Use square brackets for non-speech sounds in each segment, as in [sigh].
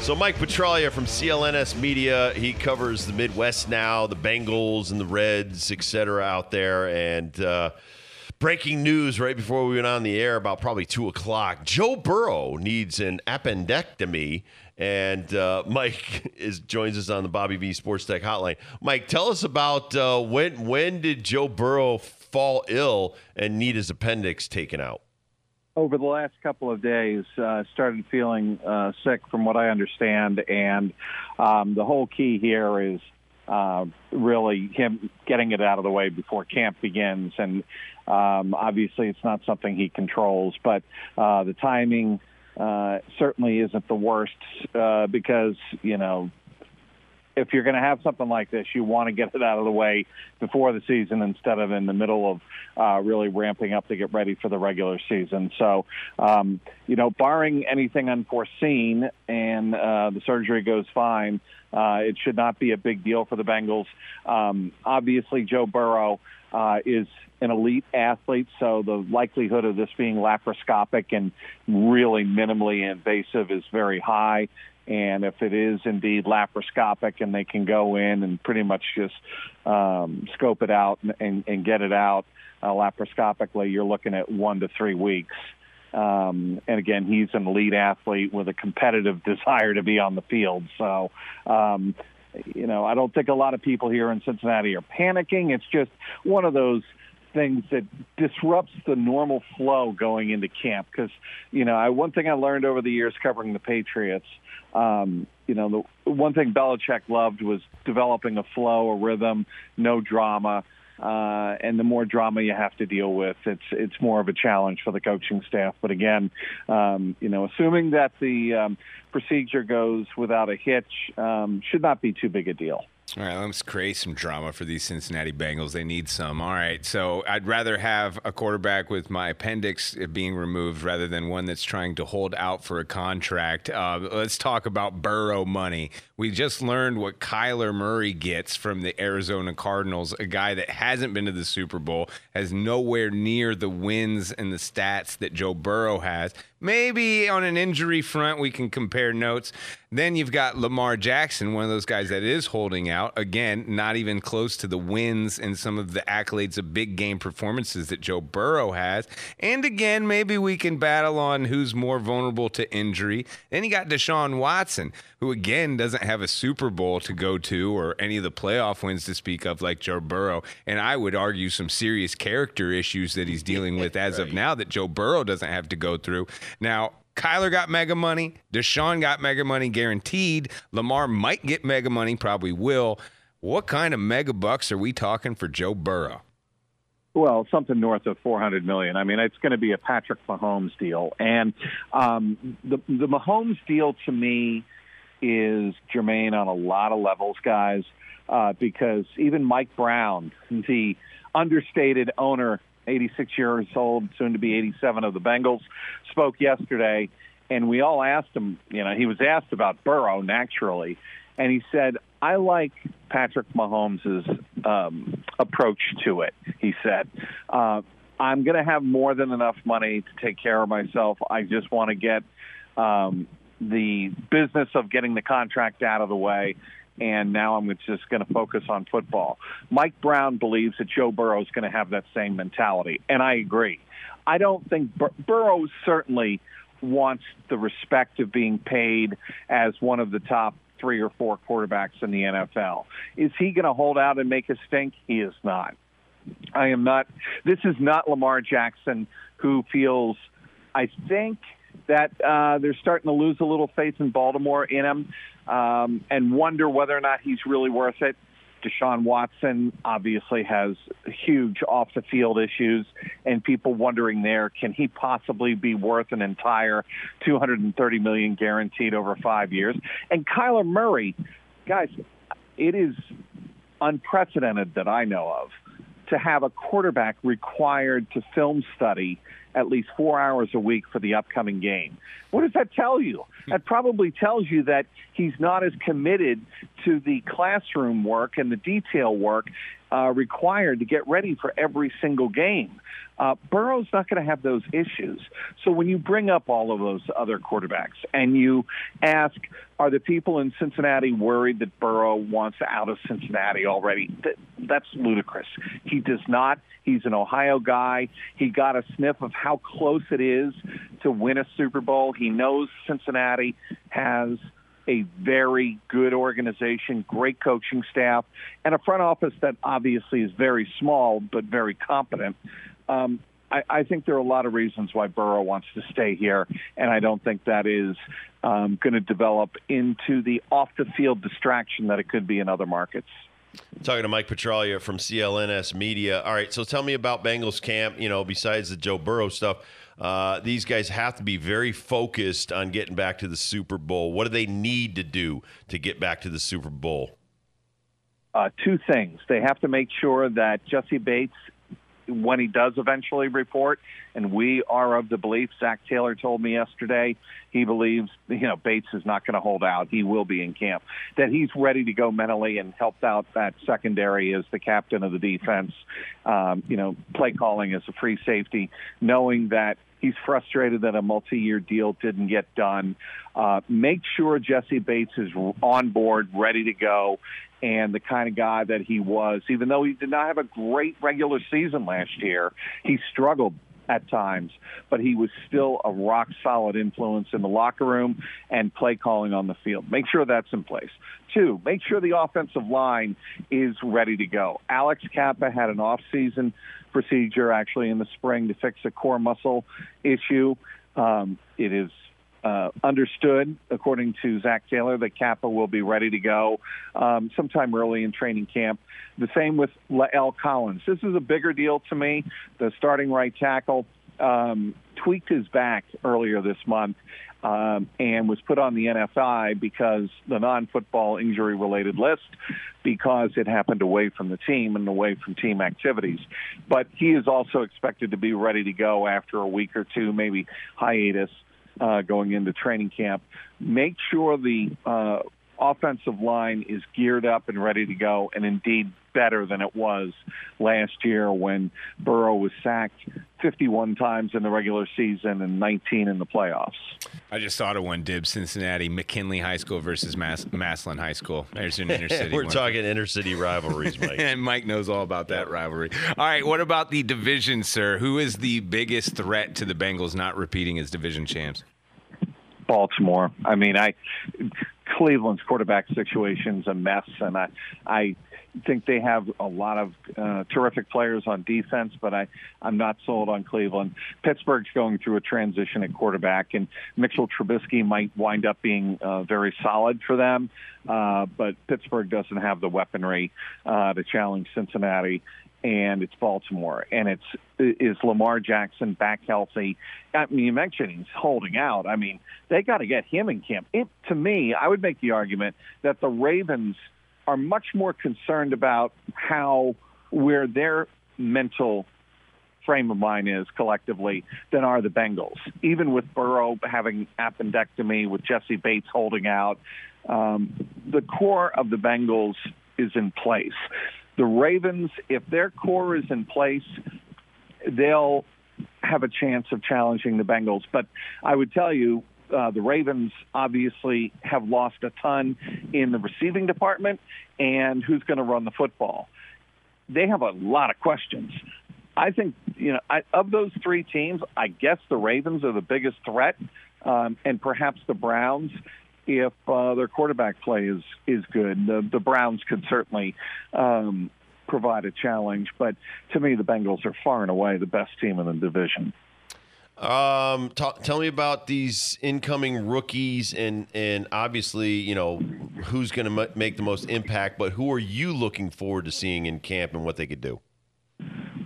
So Mike Petraglia from CLNS Media, he covers the Midwest now, the Bengals and the Reds, et cetera, out there. And uh, breaking news right before we went on the air about probably 2 o'clock. Joe Burrow needs an appendectomy. And uh, [laughs] Mike is joins us on the Bobby V Sports Tech Hotline. Mike, tell us about uh, when when did Joe Burrow fall ill and need his appendix taken out? Over the last couple of days, uh, started feeling uh, sick, from what I understand, and um, the whole key here is uh, really him getting it out of the way before camp begins. And um, obviously, it's not something he controls, but uh, the timing uh, certainly isn't the worst uh, because you know if you're going to have something like this, you want to get it out of the way before the season instead of in the middle of uh, really ramping up to get ready for the regular season. So, um, you know, barring anything unforeseen and uh, the surgery goes fine, uh, it should not be a big deal for the Bengals. Um, obviously, Joe Burrow uh, is an elite athlete, so the likelihood of this being laparoscopic and really minimally invasive is very high. And if it is indeed laparoscopic and they can go in and pretty much just um, scope it out and, and, and get it out uh, laparoscopically, you're looking at one to three weeks. Um, and again, he's an elite athlete with a competitive [laughs] desire to be on the field. So, um, you know, I don't think a lot of people here in Cincinnati are panicking. It's just one of those things that disrupts the normal flow going into camp. Because, you know, I, one thing I learned over the years covering the Patriots – um, you know, the one thing Belichick loved was developing a flow, a rhythm, no drama. Uh, and the more drama you have to deal with, it's it's more of a challenge for the coaching staff. But again, um, you know, assuming that the um, procedure goes without a hitch, um, should not be too big a deal. All right, let's create some drama for these Cincinnati Bengals. They need some. All right, so I'd rather have a quarterback with my appendix being removed rather than one that's trying to hold out for a contract. Uh, let's talk about Burrow money. We just learned what Kyler Murray gets from the Arizona Cardinals, a guy that hasn't been to the Super Bowl, has nowhere near the wins and the stats that Joe Burrow has. Maybe on an injury front, we can compare notes. Then you've got Lamar Jackson, one of those guys that is holding out. Again, not even close to the wins and some of the accolades of big game performances that Joe Burrow has. And again, maybe we can battle on who's more vulnerable to injury. Then you got Deshaun Watson, who again doesn't have a Super Bowl to go to or any of the playoff wins to speak of like Joe Burrow. And I would argue some serious character issues that he's dealing with as right. of now that Joe Burrow doesn't have to go through. Now, Kyler got mega money. Deshaun got mega money guaranteed. Lamar might get mega money, probably will. What kind of mega bucks are we talking for Joe Burrow? Well, something north of 400 million. I mean, it's going to be a Patrick Mahomes deal, and um, the the Mahomes deal to me is germane on a lot of levels, guys, uh, because even Mike Brown, the understated owner, 86 years old, soon to be 87 of the Bengals, spoke yesterday, and we all asked him, you know, he was asked about Burrow naturally, and he said, I like Patrick Mahomes' um, approach to it. He said, uh, I'm going to have more than enough money to take care of myself. I just want to get um, the business of getting the contract out of the way, and now I'm just going to focus on football. Mike Brown believes that Joe Burrow is going to have that same mentality, and I agree. I don't think Bur- Burrow certainly wants the respect of being paid as one of the top three or four quarterbacks in the NFL. Is he going to hold out and make a stink? He is not. I am not. This is not Lamar Jackson who feels, I think – that uh, they're starting to lose a little faith in Baltimore in him um, and wonder whether or not he's really worth it. Deshaun Watson obviously has huge off the field issues, and people wondering there can he possibly be worth an entire 230 million guaranteed over five years? And Kyler Murray, guys, it is unprecedented that I know of to have a quarterback required to film study at least four hours a week for the upcoming game. What does that tell you? That probably tells you that he's not as committed to the classroom work and the detail work uh, required to get ready for every single game. Uh, Burrow's not going to have those issues. So when you bring up all of those other quarterbacks and you ask, are the people in Cincinnati worried that Burrow wants out of Cincinnati already? That, that's ludicrous. He does not. He's an Ohio guy. He got a sniff of how close it is to win a Super Bowl. He knows Cincinnati has a very good organization, great coaching staff, and a front office that obviously is very small but very competent. Um, I, I think there are a lot of reasons why Burrow wants to stay here, and I don't think that is um, going to develop into the off the field distraction that it could be in other markets. Talking to Mike Petraglia from CLNS Media. All right, so tell me about Bengals camp. You know, besides the Joe Burrow stuff, uh, these guys have to be very focused on getting back to the Super Bowl. What do they need to do to get back to the Super Bowl? Uh, two things. They have to make sure that Jessie Bates when he does eventually report, and we are of the belief, Zac Taylor told me yesterday, he believes, you know, Bates is not going to hold out. He will be in camp. That he's ready to go mentally and helped out that secondary as the captain of the defense, um, you know, play calling as a free safety, knowing that he's frustrated that a multi-year deal didn't get done. Uh, make sure Jessie Bates is on board, ready to go, and the kind of guy that he was. Even though he did not have a great regular season last year, he struggled at times, but he was still a rock solid influence in the locker room and play calling on the field. Make sure that's in place. Two, make sure the offensive line is ready to go. Alex Cappa had an off-season procedure actually in the spring to fix a core muscle issue. Um, it is uh, understood, according to Zac Taylor, that Cappa will be ready to go um, sometime early in training camp. The same with La'el Collins. This is a bigger deal to me. The starting right tackle um, tweaked his back earlier this month um, and was put on the NFI because the non-football injury-related list because it happened away from the team and away from team activities. But he is also expected to be ready to go after a week or two, maybe hiatus uh, going into training camp. Make sure the uh, offensive line is geared up and ready to go, and indeed better than it was last year when Burrow was sacked 51 times in the regular season and 19 in the playoffs. I just thought of one dib Cincinnati, McKinley High School versus Mas- Massillon High School. There's an intercity. [laughs] We're one. talking intercity rivalries, Mike. [laughs] and Mike knows all about that rivalry. All right, what about the division, sir? Who is the biggest threat to the Bengals not repeating as division champs? Baltimore. I mean, I Cleveland's quarterback situation's a mess, and I I think they have a lot of uh, terrific players on defense, but I I'm not sold on Cleveland. Pittsburgh's going through a transition at quarterback, and Mitchell Trubisky might wind up being uh, very solid for them, uh, but Pittsburgh doesn't have the weaponry uh, to challenge Cincinnati and it's Baltimore, and it's is Lamar Jackson back healthy? I mean, you mentioned he's holding out. I mean, they got to get him in camp. It, to me, I would make the argument that the Ravens are much more concerned about how where their mental frame of mind is collectively than are the Bengals. Even with Burrow having appendectomy, with Jessie Bates holding out, um, the core of the Bengals is in place. The Ravens, if their core is in place, they'll have a chance of challenging the Bengals. But I would tell you, uh, the Ravens obviously have lost a ton in the receiving department, and who's going to run the football? They have a lot of questions. I think you know I, of those three teams, I guess the Ravens are the biggest threat, um, and perhaps the Browns if uh, their quarterback play is is good. The, the Browns could certainly um, provide a challenge, but to me, the Bengals are far and away the best team in the division. Um, tell me about these incoming rookies, and and obviously, you know, who's going to m- make the most impact. But who are you looking forward to seeing in camp and what they could do?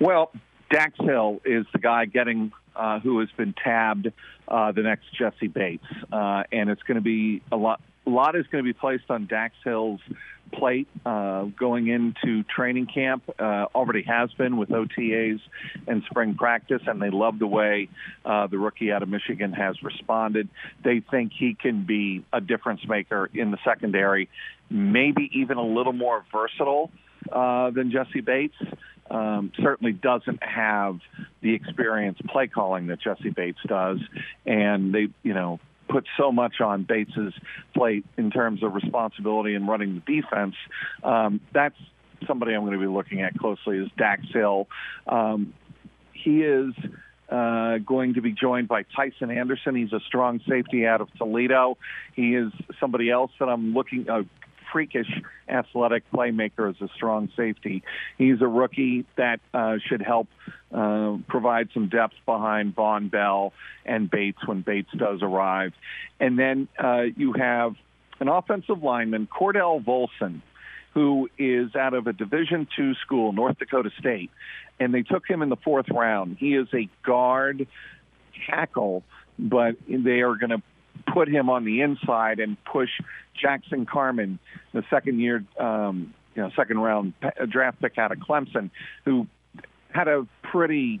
Well, Dax Hill is the guy getting uh, who has been tabbed uh, the next Jessie Bates, uh, and it's going to be a lot. A lot is going to be placed on Dax Hill's plate uh, going into training camp. Uh, already has been with OTAs and spring practice, and they love the way uh, the rookie out of Michigan has responded. They think he can be a difference maker in the secondary, maybe even a little more versatile uh, than Jessie Bates. Um, certainly doesn't have the experience play calling that Jessie Bates does, and they, you know, put so much on Bates's plate in terms of responsibility and running the defense. Um, that's somebody I'm going to be looking at closely is Dax Hill. Um, he is uh, going to be joined by Tycen Anderson. He's a strong safety out of Toledo. He is somebody else that I'm looking. Uh, freakish athletic playmaker as a strong safety. He's a rookie that uh, should help uh, provide some depth behind Vonn Bell and Bates when Bates does arrive. And then uh, you have an offensive lineman, Cordell Volson, who is out of a Division two school, North Dakota State, and they took him in the fourth round. He is a guard tackle, but they are going to put him on the inside and push Jackson Carman, the second year, um, you know, second round draft pick out of Clemson, who had a pretty,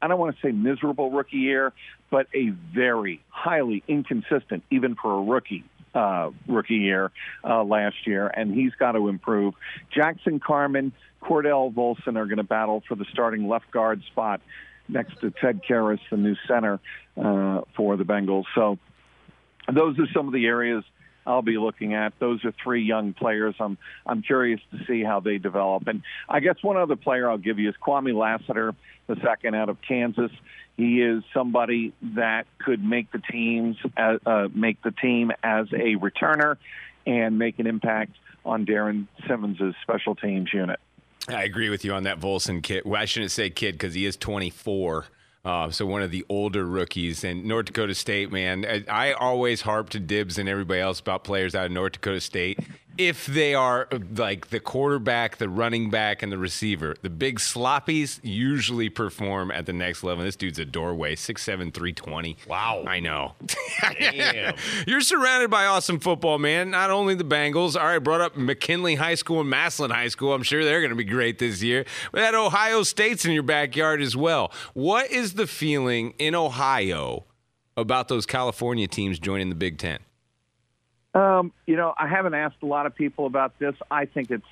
I don't want to say miserable rookie year, but a very highly inconsistent, even for a rookie, uh, rookie year uh, last year, and he's got to improve. Jackson Carman, Cordell Volson are going to battle for the starting left guard spot next to Ted Karras, the new center uh, for the Bengals. So those are some of the areas I'll be looking at. Those are three young players. I'm I'm curious to see how they develop. And I guess one other player I'll give you is Kwamie Lassiter, the second out of Kansas. He is somebody that could make the teams uh, uh, make the team as a returner and make an impact on Darrin Simmons' special teams unit. I agree with you on that Volson kid. Well, I shouldn't say kid because he is 24. Uh, so one of the older rookies and North Dakota State, man. I, I, always harp to Dibs and everybody else about players out of North Dakota State if they are uh, like the quarterback, the running back, and the receiver. The big sloppies usually perform at the next level. This dude's a doorway, 6'7", 320. Wow. I know. [laughs] You're surrounded by awesome football, man. Not only the Bengals. All right, brought up McKinley High School and Massillon High School. I'm sure they're going to be great this year. But that Ohio State's in your backyard as well. What is the feeling in Ohio about those California teams joining the Big Ten? Um, you know, I haven't asked a lot of people about this. I think it's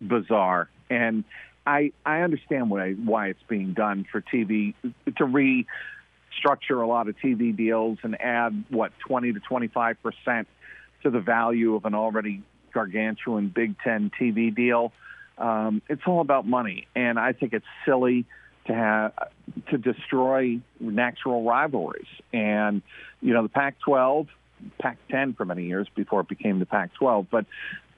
bizarre, and I I understand why why it's being done for TV to restructure a lot of TV deals and add what twenty to twenty five percent to the value of an already gargantuan Big Ten TV deal. Um, it's all about money, and I think it's silly to have to destroy natural rivalries. And you know, the Pac-12 Pac-10 for many years before it became the Pac-12. But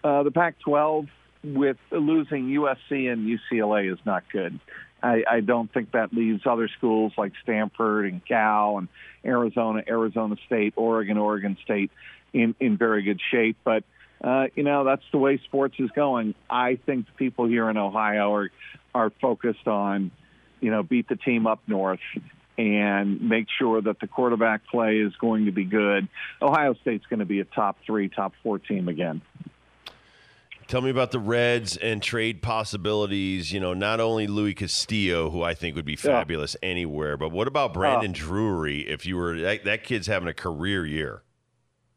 uh, the Pac-12, with losing USC and UCLA, is not good. I, I don't think that leaves other schools like Stanford and Cal and Arizona, Arizona State, Oregon, Oregon State in in very good shape. But uh, you know that's the way sports is going. I think the people here in Ohio are are focused on you know beat the team up north and make sure that the quarterback play is going to be good. Ohio State's going to be a top three, top four team again. Tell me about the Reds and trade possibilities. You know, not only Luis Castillo, who I think would be fabulous yeah. anywhere, but what about Brandon uh, Drury? If you were that, that, kid's having a career year.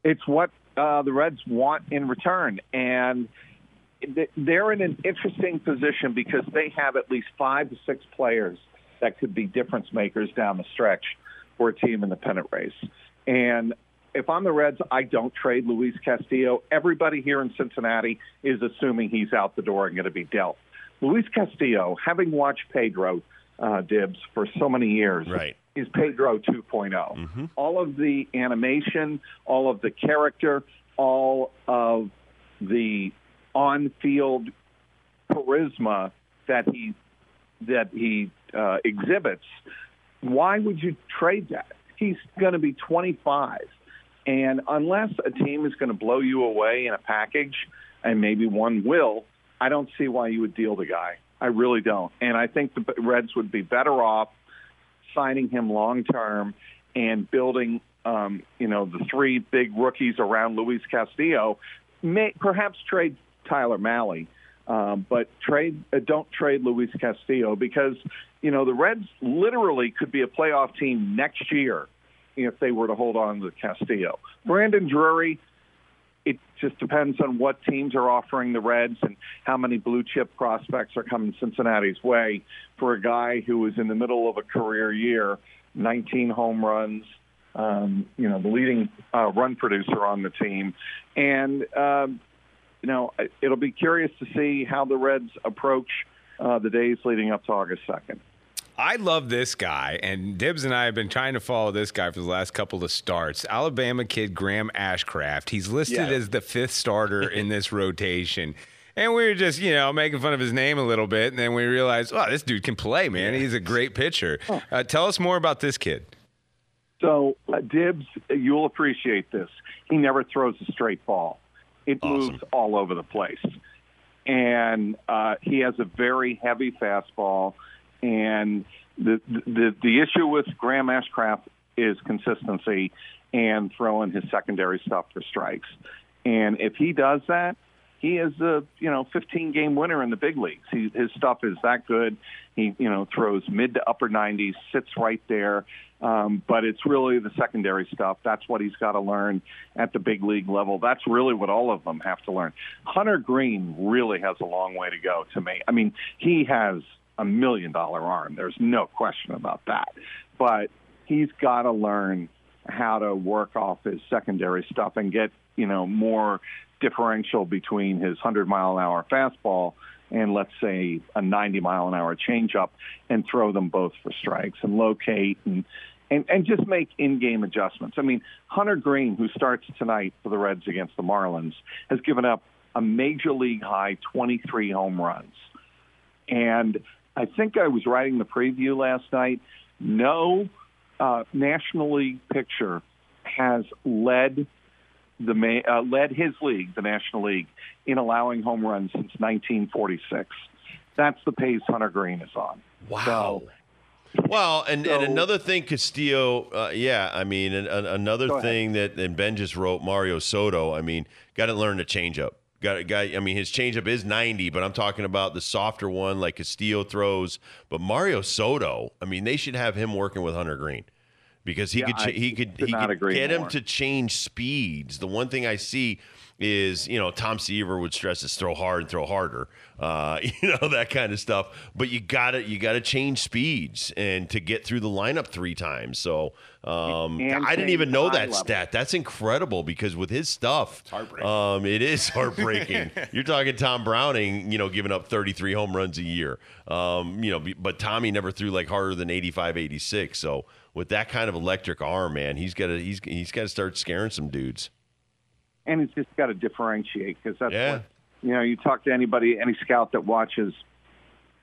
It's what uh, the Reds want in return, and they're in an interesting position because they have at least five to six players that could be difference makers down the stretch for a team in the pennant race. And if I'm the Reds, I don't trade Luis Castillo. Everybody here in Cincinnati is assuming he's out the door and going to be dealt. Luis Castillo, having watched Pedro uh, Dibs for so many years, right. is Pedro 2.0. Mm-hmm. All of the animation, all of the character, all of the on-field charisma that he that he uh, exhibits why would you trade that? He's going to be 25. And unless a team is going to blow you away in a package, and maybe one will, I don't see why you would deal the guy. I really don't. And I think the Reds would be better off signing him long term and building, um, you know, the three big rookies around Luis Castillo. May, perhaps trade Tyler Mahle, um, but trade uh, don't trade Luis Castillo because you know the Reds literally could be a playoff team next year if they were to hold on to Castillo. Brandon Drury, it just depends on what teams are offering the Reds and how many blue chip prospects are coming Cincinnati's way for a guy who is in the middle of a career year, 19 home runs, um, you know, the leading uh, run producer on the team. And, um, you know, it'll be curious to see how the Reds approach uh, the days leading up to August 2nd. I love this guy, and Dibs and I have been trying to follow this guy for the last couple of starts. Alabama kid Graham Ashcraft. He's listed yeah. as the fifth starter in this rotation. And we were just, you know, making fun of his name a little bit. And then we realized, oh, this dude can play, man. He's a great pitcher. Uh, tell us more about this kid. So, uh, Dibs, you'll appreciate this. He never throws a straight ball, it awesome. moves all over the place. And uh, he has a very heavy fastball and the the the issue with Graham Ashcraft is consistency and throwing his secondary stuff for strikes. And if he does that, he is a you know 15 game winner in the big leagues. He, his stuff is that good. He you know throws mid to upper 90s, sits right there. Um, but it's really the secondary stuff. That's what he's got to learn at the big league level. That's really what all of them have to learn. Hunter Greene really has a long way to go to me. I mean, he has a million dollar arm. There's no question about that. But he's got to learn how to work off his secondary stuff and get, you know, more differential between his 100 mile an hour fastball and let's say a 90 mile an hour changeup and throw them both for strikes and locate and and, and just make in-game adjustments. I mean, Hunter Greene, who starts tonight for the Reds against the Marlins, has given up a major league high 23 home runs. And I think I was writing the preview last night. No uh, National League pitcher has led the uh, led his league, the National League, in allowing home runs since 1946. That's the pace Hunter Greene is on. Wow. So, well, and, so, and another thing, Castillo, uh, yeah, I mean, another thing that and Ben just wrote, Mario Soto, I mean, got to learn to change up. Got a guy. I mean, his changeup is 90, but I'm talking about the softer one like Castillo throws. But Mario Soto, I mean, they should have him working with Hunter Greene because he yeah, could he could he could get more. him to change speeds. The one thing I see is you know Tom Seaver would stress is throw hard and throw harder, uh, [laughs] you know that kind of stuff. But you got to you got to change speeds and to get through the lineup three times. So um, I didn't even know that stat. That's incredible because with his stuff, um, it is [laughs] heartbreaking. You're talking Tom Browning, you know, giving up 33 home runs a year. Um, you know, but Tommy never threw like harder than 85, 86. So with that kind of electric arm, man, he's got to he's he's got to start scaring some dudes and he's just got to differentiate because that's yeah. what you know. You talk to anybody, any scout that watches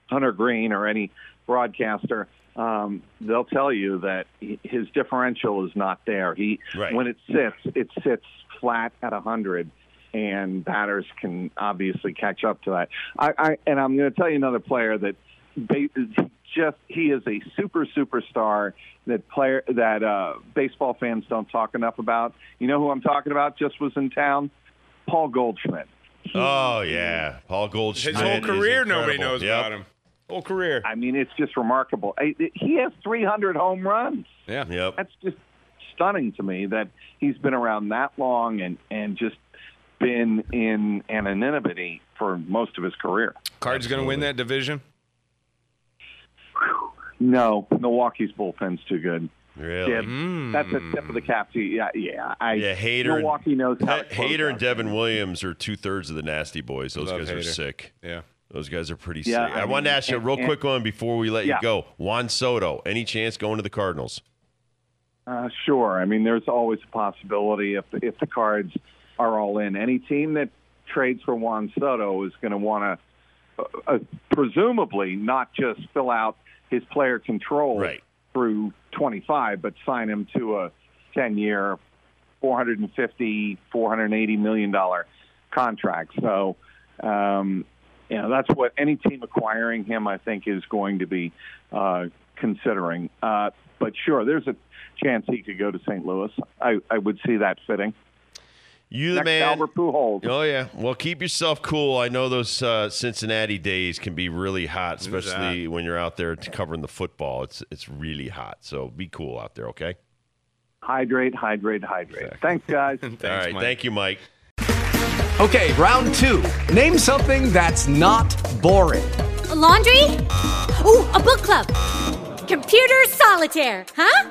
Hunter Greene or any broadcaster, um, they'll tell you that his differential is not there. He right. when it sits, it sits flat at a hundred, and batters can obviously catch up to that. I, I and I'm going to tell you another player that just he is a super superstar that player that uh, baseball fans don't talk enough about. You know who I'm talking about? Just was in town, Paul Goldschmidt. Oh yeah, Paul Goldschmidt. His whole career, nobody knows yep. about him. Whole career. I mean, it's just remarkable. He has 300 home runs. Yeah, yep. That's just stunning to me that he's been around that long and and just been in anonymity for most of his career. Cards going to win that division. No, Milwaukee's bullpen's too good. Really? Yeah, mm. That's a tip of the cap to yeah, yeah. I, yeah, Hader. Milwaukee knows how. to Hader and Devin Williams are two thirds of the nasty boys. Those guys Hader. are sick. Yeah. Those guys are pretty yeah, sick. I, I mean, wanted to ask you a real and, quick one before we let yeah. you go. Juan Soto, any chance going to the Cardinals? Uh, sure. I mean, there's always a possibility if if the Cards are all in. Any team that trades for Juan Soto is going to want to, uh, uh, presumably, not just fill out his player control right. through 25, but sign him to a 10 year, 450, 480 million dollar contract. So, um, you know, that's what any team acquiring him, I think, is going to be uh, considering. Uh, but sure, there's a chance he could go to St. Louis. I, I would see that fitting. You the man. Albert Pujols. Oh yeah. Well, keep yourself cool. I know those uh, Cincinnati days can be really hot, especially when you're out there covering the football. It's it's really hot. So be cool out there, okay? Hydrate, hydrate, hydrate. Thanks, guys. [laughs] All right. Mike. Thank you, Mike. Okay, round two. Name something that's not boring. A laundry? Ooh, a book club. Computer solitaire, huh?